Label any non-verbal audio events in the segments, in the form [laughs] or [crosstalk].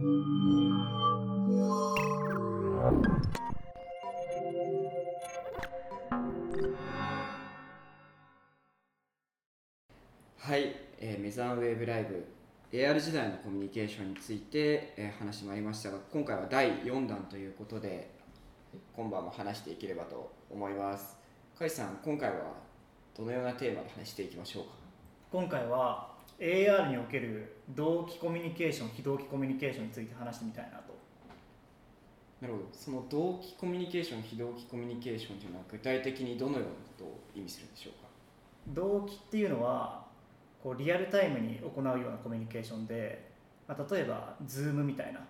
はい、えー、メザンウェーブライブ AR 時代のコミュニケーションについて、えー、話しまいりましたが今回は第4弾ということで今晩も話していければと思います。甲斐さん今回はどのようなテーマで話していきましょうか？今回は AR における同期コミュニケーション非同期コミュニケーションについて話してみたいなと。なるほど。その同期コミュニケーション非同期コミュニケーションというのは具体的にどのようなことを意味するんでしょうか？同期っていうのはこうリアルタイムに行うようなコミュニケーションで、まあ、例えば Zoom みたいな。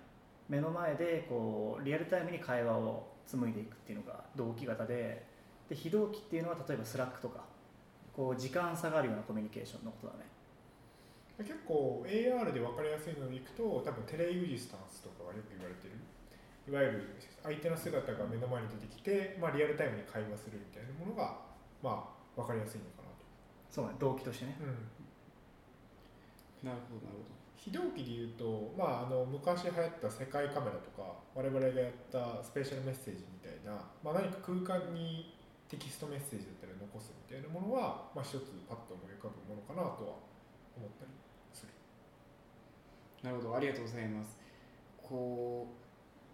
目の前でこうリアルタイムに会話を紡いでいくっていうのが同期型で。で非同期っていうのは例えば Slack とか。こう時間差があるようなコミュニケーションのことだね結構 AR で分かりやすいのでいくと多分テレイグジスタンスとかがよく言われてる。いわゆる相手の姿が目の前に出てきて、まあ、リアルタイムに会話するみたいなものが、まあ、分かりやすいのかなと。そうね動機としてね、うん。なるほどなるほど。非同期でいうと、まあ、あの昔流行った世界カメラとか我々がやったスペシャルメッセージみたいな、まあ、何か空間にテキストメッセージだったり残すみたいなものは、まあ、一つパッと思い浮かぶものかなとは思ったりなるほどありがとうございます。こう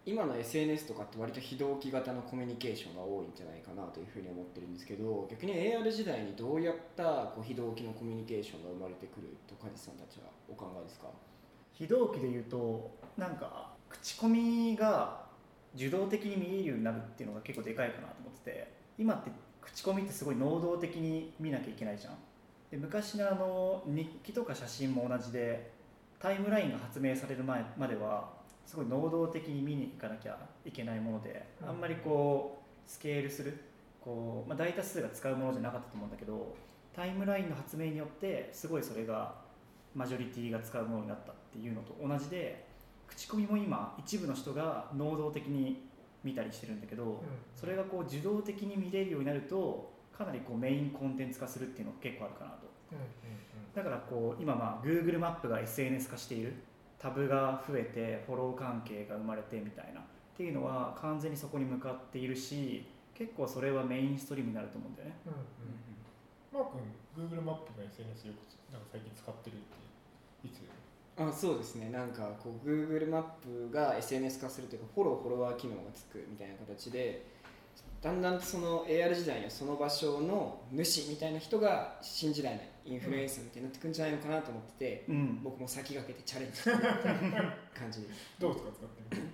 今の SNS とかって割と非同期型のコミュニケーションが多いんじゃないかなというふうに思ってるんですけど逆に AR 時代にどうやったこう非同期のコミュニケーションが生まれてくると梶さんたちはお考えですか？非同期でいうとなんか口コミが受動的に見えるようになるっていうのが結構でかいかなと思ってて今って口コミってすごい能動的に見なきゃいけないじゃん。で昔のあの日記とか写真も同じでタイムラインが発明される前まではすごい能動的に見に行かなきゃいけないもので、あんまりこうスケールするこう、まあ、大多数が使うものじゃなかったと思うんだけどタイムラインの発明によってすごいそれがマジョリティが使うものになったっていうのと同じで口コミも今一部の人が能動的に見たりしてるんだけど、それがこう受動的に見れるようになるとかなりこうメインコンテンツ化するっていうのが結構あるかなと、だからこう今まあ Google マップが SNS 化している。タブが増えてフォロー関係が生まれてみたいな。っていうのは完全にそこに向かっているし結構それはメインストリームになると思うんだよね、うんうんマー君 Google マップの SNS よくなんか最近使ってるっていつ？あそうですね。なんかこう Google マップが SNS 化するというかフォローフォロワー機能がつくみたいな形でだんだんその AR 時代にはその場所の主みたいな人が新時代のインフルエンサーみたいになってくんじゃないのかなと思ってて、うん、僕も先駆けてチャレンジしてみたいな感じ。どうですか使って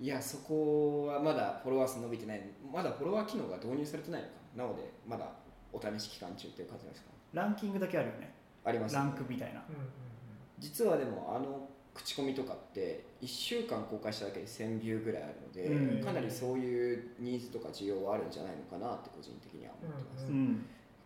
いやそこはまだフォロワー数伸びてない。まだフォロワー機能が導入されてないのか。なのでまだお試し期間中という感じですかランキングだけあるよね。あります、ね、ランクみたいな、うんうんうん、実はでもあの口コミとかって1週間公開しただけで1000ビューぐらいあるので、うん、かなりそういうニーズとか需要はあるんじゃないのかなって個人的には思ってます、うん、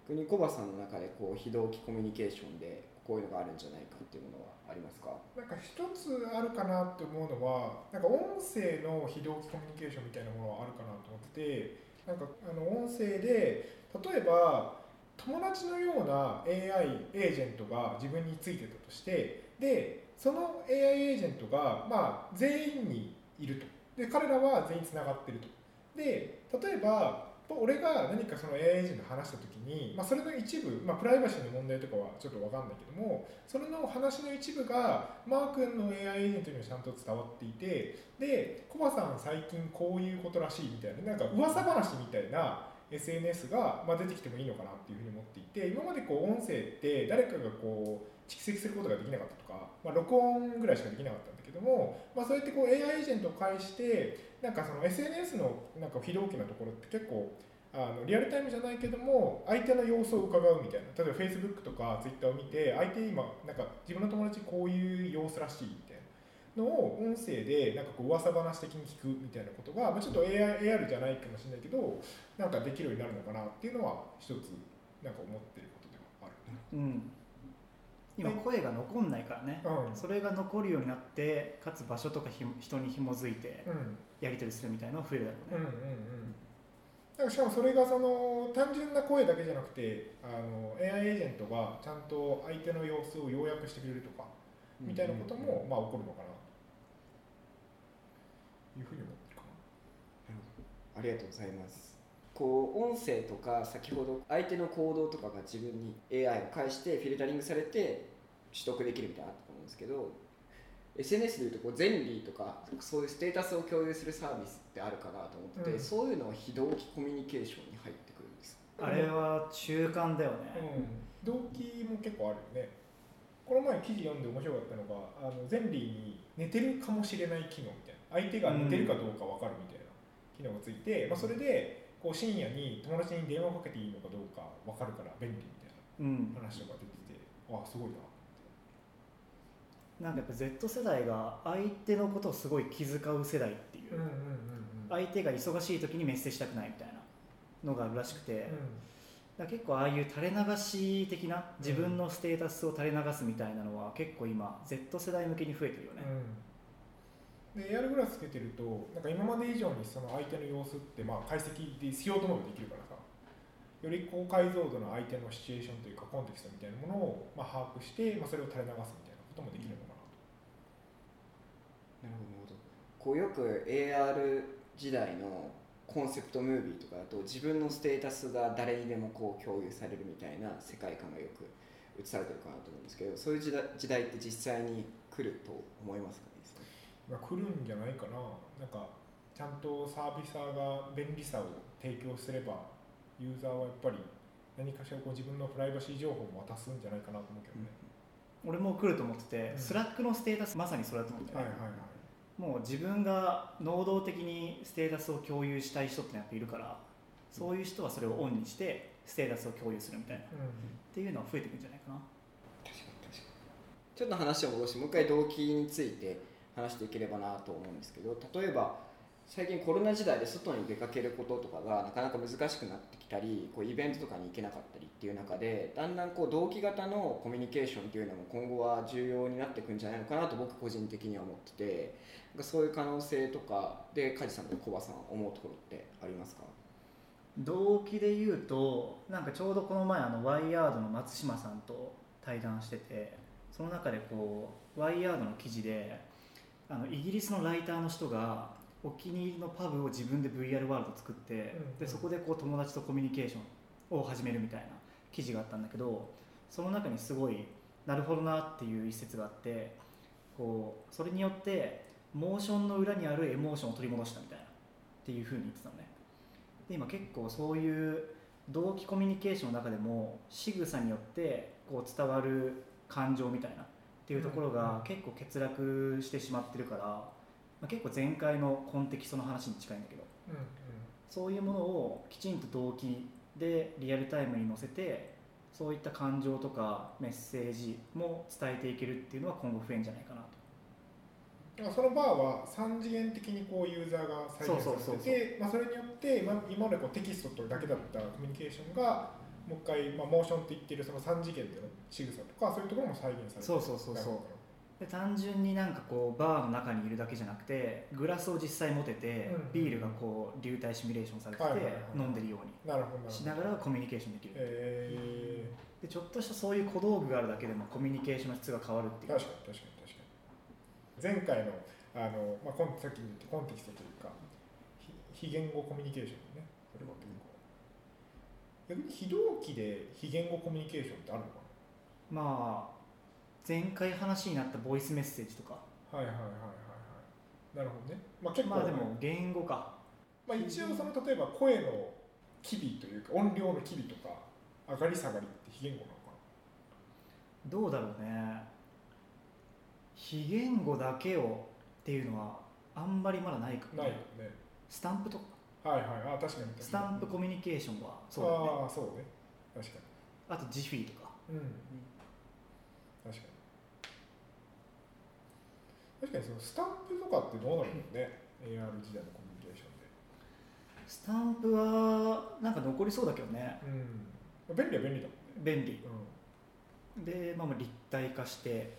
逆にコバさんの中でこう非同期コミュニケーションでこういうのがあるんじゃないかっていうものはありますか？なんか一つあるかなって思うのはなんか音声の非同期コミュニケーションみたいなものはあるかなと思っててなんかあの音声で例えば友達のような AI エージェントが自分についてたとしてでその AI エージェントが、まあ、全員にいると。で彼らは全員つながってると。で例えば俺が何かその AI エージェント話した時に、まあ、それの一部、まあ、プライバシーの問題とかはちょっと分かんないけどもそれの話の一部がマー君の AI エージェントにもちゃんと伝わっていてでコバさん最近こういうことらしいみたいななんか噂話みたいな SNS が、まあ、出てきてもいいのかなっていうふうに思っていて今までこう音声って誰かがこう蓄積することができなかったとか、まあ、録音ぐらいしかできなかったんだけども、まあ、そうやってこう AI エージェントを介してなんかその SNS のなんか非同期なところって結構あのリアルタイムじゃないけども相手の様子を伺うみたいな。例えば Facebook とか Twitter を見て相手今なんか自分の友達こういう様子らしいみたいな。のを音声でなんかこう噂話的に聞くみたいなことが、まあ、ちょっと AR, AR じゃないかもしれないけどなんかできるようになるのかなっていうのは一つなんか思ってることではある、ね、うん。今声が残んないからね、うん、それが残るようになってかつ場所とかひ人に紐づいてやり取りするみたいなのが増えるだろうね、うんうんうん。かしかもそれがその単純な声だけじゃなくてあの AI エージェントがちゃんと相手の様子を要約してくれるとかみたいなこともまあ起こるのかな。というふうに思ってるかな、うん、ありがとうございます。こう音声とか先ほど相手の行動とかが自分に AI を介してフィルタリングされて取得できるみたいなのあったと思うんですけど SNS でいうとこうゼンリーとかそういうステータスを共有するサービスってあるかなと思ってて、うん。そういうのは非同期コミュニケーションに入ってくるんです。あれは中間だよね、うん、動機も結構あるよね。この前記事読んで面白かったのがあのゼンリーに寝てるかもしれない機能みたいな。相手が寝てるかどうか分かるみたいな機能がついて、まあ、それでこう深夜に友達に電話をかけていいのかどうか分かるから便利みたいうん。な話とか出ててああすごいななんかやっぱ Z 世代が相手のことをすごい気遣う世代っていう、うんうんうんうん。相手が忙しい時にメッセージしたくないみたいなのがあるらしくて、だから結構ああいう垂れ流し的な自分のステータスを垂れ流すみたいなのは結構今 Z 世代向けに増えてるよね、うん、で AR グラスつけてるとなんか今まで以上にその相手の様子ってまあ解析でしようと思えばできるからさ。より高解像度の相手のシチュエーションというかコンテキストみたいなものをまあ把握して、まあ、それを垂れ流すみたいなこともできるのかな。となるほど。こうよく AR 時代のコンセプトムービーとかだと自分のステータスが誰にでもこう共有されるみたいな世界観がよく映されてるかなと思うんですけどそういう時代時代って実際に来ると思いますか？ねまあ、来るんじゃないかな。なんかちゃんとサービサーが便利さを提供すればユーザーはやっぱり何かしらこう自分のプライバシー情報も渡すんじゃないかなと思うけどね、俺も来ると思ってて、うん。スラックのステータスまさにそれだと思うんだよね、はいはいはい。もう自分が能動的にステータスを共有したい人ってやっぱいるからそういう人はそれをオンにしてステータスを共有するみたいなっうていうのは増えてくるんじゃないかな。確かに確かに。ちょっと話を戻してもう一回動機について話していければなと思うんですけど例えば最近コロナ時代で外に出かけることとかがなかなか難しくなってきたりこうイベントとかに行けなかったりっていう中でだんだんこう同期型のコミュニケーションっていうのも今後は重要になっていくんじゃないのかなと僕個人的には思っててなんかそういう可能性とかで梶さんとコバさん思うところってありますか？動機で言うとなんかちょうどこの前あのワイヤードの松島さんと対談しててその中でこうワイヤードの記事であのイギリスのライターの人がお気に入りのパブを自分で VR ワールド作って、うんでそこでこう友達とコミュニケーションを始めるみたいな記事があったんだけどその中にすごいなるほどなっていう一節があってこうそれによってモーションの裏にあるエモーションを取り戻したみたいなっていうふうに言ってたのね。で今結構そういう同期コミュニケーションの中でも仕草によってこう伝わる感情みたいなっていうところが結構欠落してしまってるから、まあ、結構前回のコンテキストの話に近いんだけど。んうん。そういうものをきちんと動機でリアルタイムに載せてそういった感情とかメッセージも伝えていけるっていうのは今後増えるんじゃないかなと。そのバーは3次元的にこうユーザーが再現されててまあそれによって今今までこうテキストとだけだったコミュニケーションがもう一回、まあ、モーションって言ってるその3次元での？仕草とかそういうところも再現されてそうそうそうそう。で単純になんかこうバーの中にいるだけじゃなくてグラスを実際持てて、うんビールがこう流体シミュレーションされてて、はいはいはい飲んでるようにしながらコミュニケーションできる、え。でちょっとしたそういう小道具があるだけでもコミュニケーションの質が変わるってー、いう。確かに確かに確かに。前回のあの、まあ、コンさっき言ったコンテキストというか非非言語コミュニケーションね逆に非同期で非言語コミュニケーションってあるのかまあ前回話になったボイスメッセージとか。なはいはいはいはいはい。なるほどね。まあ結構まあでも言語かまあ、一応その例えば声の機微というか音量の機微とか上がり下がりって非言語なのかどうだろうね。非言語だけをっていうのはあんまりまだないかもなないよねね。スタンプとかはいはい。あ確かにスタンプコミュニケーションはそうだね。ああそうね。確かあとジフィーとか。にうん。確かに。確かにそのスタンプとかってどうなるのね。AR 時代のコミュニケーションスタンプはなんか残りそうだけどね。でうん。便利は便利だもんね。便利。うで、まあ、まあ立体化して、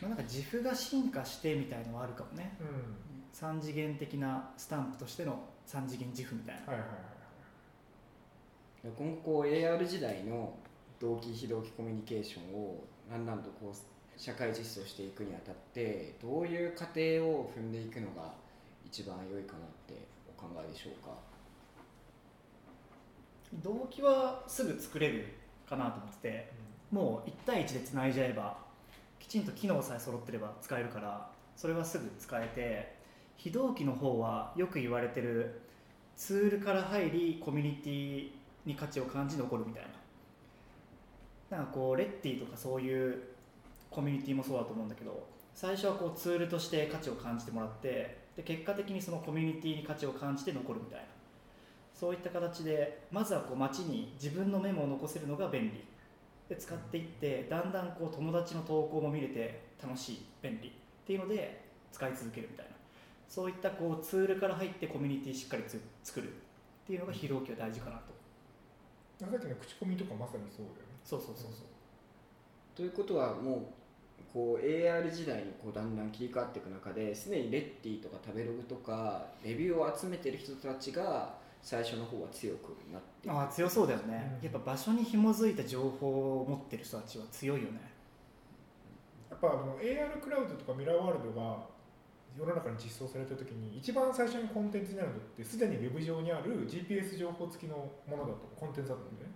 まあ、なんか自負が進化してみたいのはあるかもね。んうん3次元的なスタンプとしての3次元自負みたいな、はいはいはい今後こう AR 時代の同期非同期コミュニケーションをだんだんとこう社会実装していくにあたってどういう過程を踏んでいくのが一番良いかなってお考えでしょうか？動機はすぐ作れるかなと思っててもう1対1でつないじゃえばきちんと機能さえ揃ってれば使えるからそれはすぐ使えて非同期の方はよく言われてるツールから入りコミュニティに価値を感じ残るみたいな。なんかこうレッティとかそういうコミュニティもそうだと思うんだけど最初はこうツールとして価値を感じてもらってで結果的にそのコミュニティに価値を感じて残るみたいな。そういった形でまずはこう街に自分のメモを残せるのが便利。で使っていってだんだんこう友達の投稿も見れて楽しい便利っていうので使い続けるみたいな。そういったこうツールから入ってコミュニティしっかりつ作るっていうのが非同期は大事かなと。さっきの口コミとかまさにそうだよね。そうそうそうそう。ということはもうこう AR 時代にこうだんだん切り替わっていく中ですでにレッティとか食べログとかレビューを集めてる人たちが最初の方は強くなってああ強そうだよね、うん。やっぱ場所に紐づいた情報を持ってる人たちは強いよね。やっぱあの AR クラウドとかミラーワールドが世の中に実装された時に一番最初にコンテンツになるのってすでにウェブ上にある GPS 情報付きのものだとコンテンツだと思うんだよね。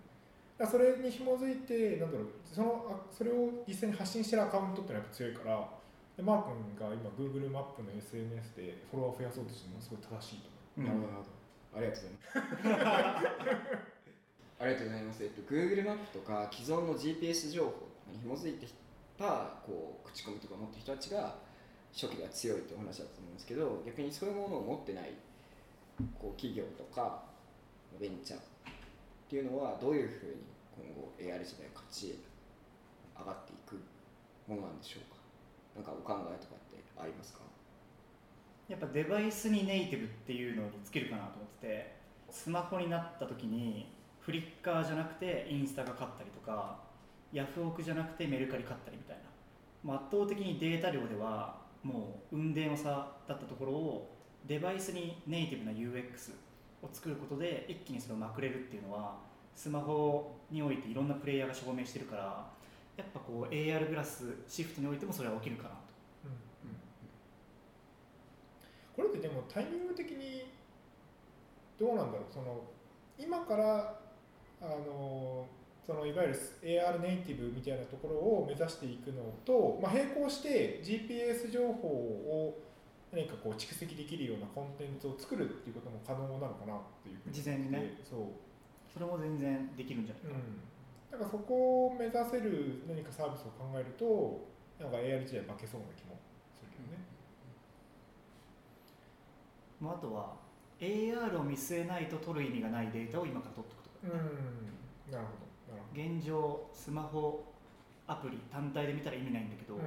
だそれに紐づいてなんだろうそのあそれを実際に発信してるアカウントってのはやっぱ強いからでマー君が今 Google マップの SNS でフォロワー増やそうとしてるのはすごい正しいと思う。なるほどなるほど。ありがとうございます。[laughs] ありがとうございます、えっと、Google マップとか既存の GPS 情報に紐づいてたこう口コミとか持ってる人たちが初期が強いってお話だと思うんですけど逆にそういうものを持ってないこう企業とかベンチャーっていうのはどういうふうに今後 AR 時代価値上がっていくものなんでしょうか？なんかお考えとかってありますか？やっぱデバイスにネイティブっていうのにつけるかなと思っててスマホになった時にフリッカーじゃなくてインスタが勝ったりとかヤフオクじゃなくてメルカリ勝ったりみたいな。もう圧倒的にデータ量ではもう雲泥の差だったところをデバイスにネイティブな UX を作ることで一気にそれをまくれるっていうのはスマホにおいていろんなプレイヤーが証明してるからやっぱこう AR グラスシフトにおいてもそれは起きるかなと。これってでもタイミング的にどうなんだろう？その今からあのそのいわゆる AR ネイティブみたいなところを目指していくのと、まあ、並行して GPS 情報を何かこう蓄積できるようなコンテンツを作るっていうことも可能なのかなっていうふうに事前にね。そう。それも全然できるんじゃないかな、うん、だからそこを目指せる何かサービスを考えるとなんか AR 時代負けそうな気もするけどね、まあ、あとは AR を見据えないと取る意味がないデータを今から取っておくとか、うん、なるほど現状スマホアプリ単体で見たら意味ないんだけど、うん。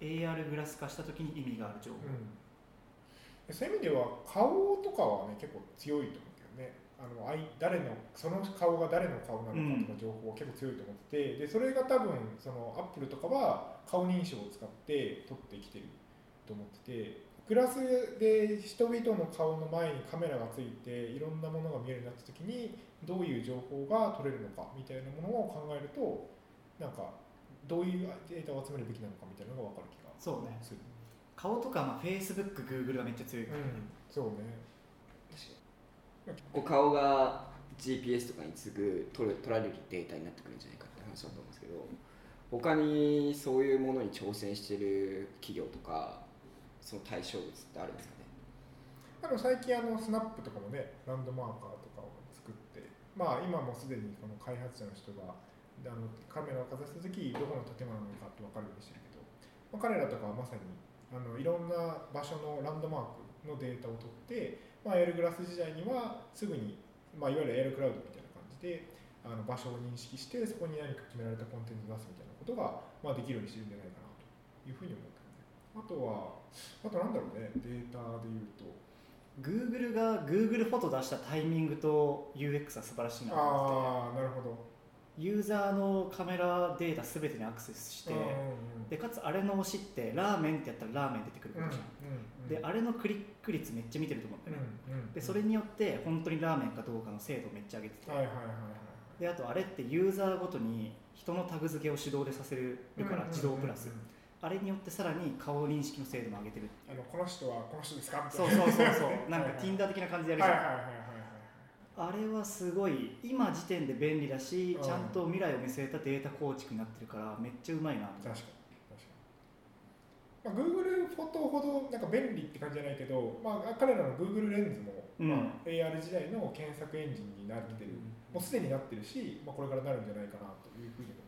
AR グラス化した時に意味がある情報、うん、そういう意味では顔とかはね結構強いと思うけどね。あのあい誰のその顔が誰の顔なのかとか情報は結構強いと思ってて、でそれが多分そのアップルとかは顔認証を使って撮ってきてると思っててグラスで人々の顔の前にカメラがついていろんなものが見えるようになった時にどういう情報が取れるのかみたいなものを考えるとなんかどういうデータを集めるべきなのかみたいなのが分かる気がそうねする。顔とか、まあ、Facebook、Google がめっちゃ強いからね、うん、そうね。こう顔が GPS とかに次ぐ取る取られるデータになってくるんじゃないかって話だと思うんですけど他にそういうものに挑戦してる企業とかその対象物ってあるんですかね？でも最近あのスナップとかもねランドマーカーとかを作ってまあ今もすでにこの開発者の人があのカメラをかざした時どこの建物なのかって分かるようにしてるけど、まあ、彼らとかはまさにあのいろんな場所のランドマークのデータを取って、まあ、エアルグラス時代にはすぐに、まあ、いわゆるエアルクラウドみたいな感じであの場所を認識してそこに何か決められたコンテンツを出すみたいなことが、まあ、できるようにしてるんじゃないかなというふうに思うけどねあとはあとなんだろうねデータで言うと。Google が Google フォト出したタイミングと UX は素晴らしいなと思って。ああなるほど。ユーザーのカメラデータ全てにアクセスして、うんうんでかつあれの推しってラーメンってやったらラーメン出てくることじゃん、であれのクリック率めっちゃ見てると思うんだよね、でそれによって本当にラーメンかどうかの精度をめっちゃ上げてて、はいはいはいはい。であとあれってユーザーごとに人のタグ付けを手動でさせるから自動プラス、あれによってさらに顔認識の精度も上げてる。あのこの人はこの人ですか？みたそいうな。そうそうそう [laughs] なんか Tinder 的な感じでやるじゃん、はいはいはいはいはい。あれはすごい今時点で便利だし、うんちゃんと未来を見据えたデータ構築になってるからめっちゃうまいな。確かに確かに、まあ、Google フォトほどなんか便利って感じじゃないけど、まあ、彼らの Google レンズも、うん。まあ、AR 時代の検索エンジンになってる、もうすでになってるし、まあ、これからなるんじゃないかなというふうに思う。けどねやっ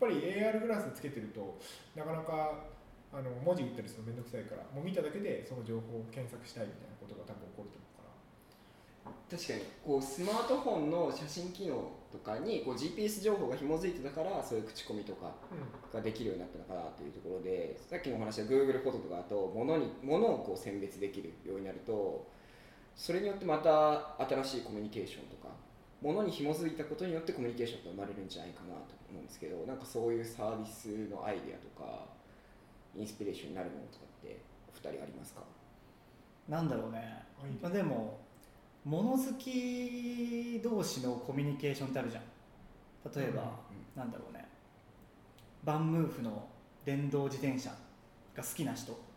ぱり AR グラスつけてるとなかなかあの文字打ったりするのめんどくさいからもう見ただけでその情報を検索したいみたいなことが多分起こると思うから。確かにこうスマートフォンの写真機能とかにこう GPS 情報が紐づいてたからそういう口コミとかができるようになったのかなというところでさっきのお話は Google フォトとかだと物に物をこう選別できるようになるとそれによってまた新しいコミュニケーションとか物に紐づいたことによってコミュニケーションが生まれるんじゃないかなと思うんですけどなんかそういうサービスのアイデアとかインスピレーションになるものとかってお二人ありますか？なんだろうね、まあ、でも物好き同士のコミュニケーションってあるじゃん。例えば、なんだろうね。バンムーフの電動自転車が好きな人。うん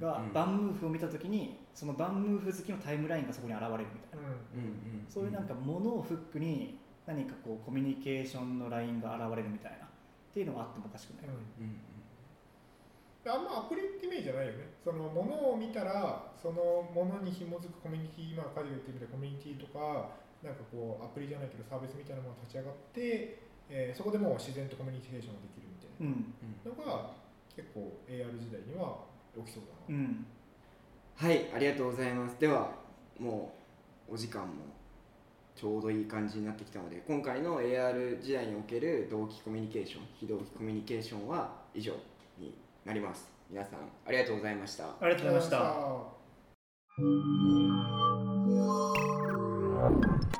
がうん。バンムーフを見た時にそのバンムーフ好きのタイムラインがそこに現れるみたいな、うん。うんうんそういうなんか物をフックに何かこうコミュニケーションのラインが現れるみたいな。っていうのがあってもおかしくない、うん。うんあんまアプリってイメージじゃないよね。そのものを見たらそのものに紐づくコミュニティ今カジが言ってみたコミュニティとかなんかこうアプリじゃないけどサービスみたいなものが立ち上がって、えーそこでもう自然とコミュニケーションができるみたいうん。なのが結構 AR 時代には起きそうだな、うん。はいありがとうございます。ではもうお時間もちょうどいい感じになってきたので今回の AR 時代における同期コミュニケーション非同期コミュニケーションは以上になります。皆さんありがとうございました。ありがとうございました。ありがとうございました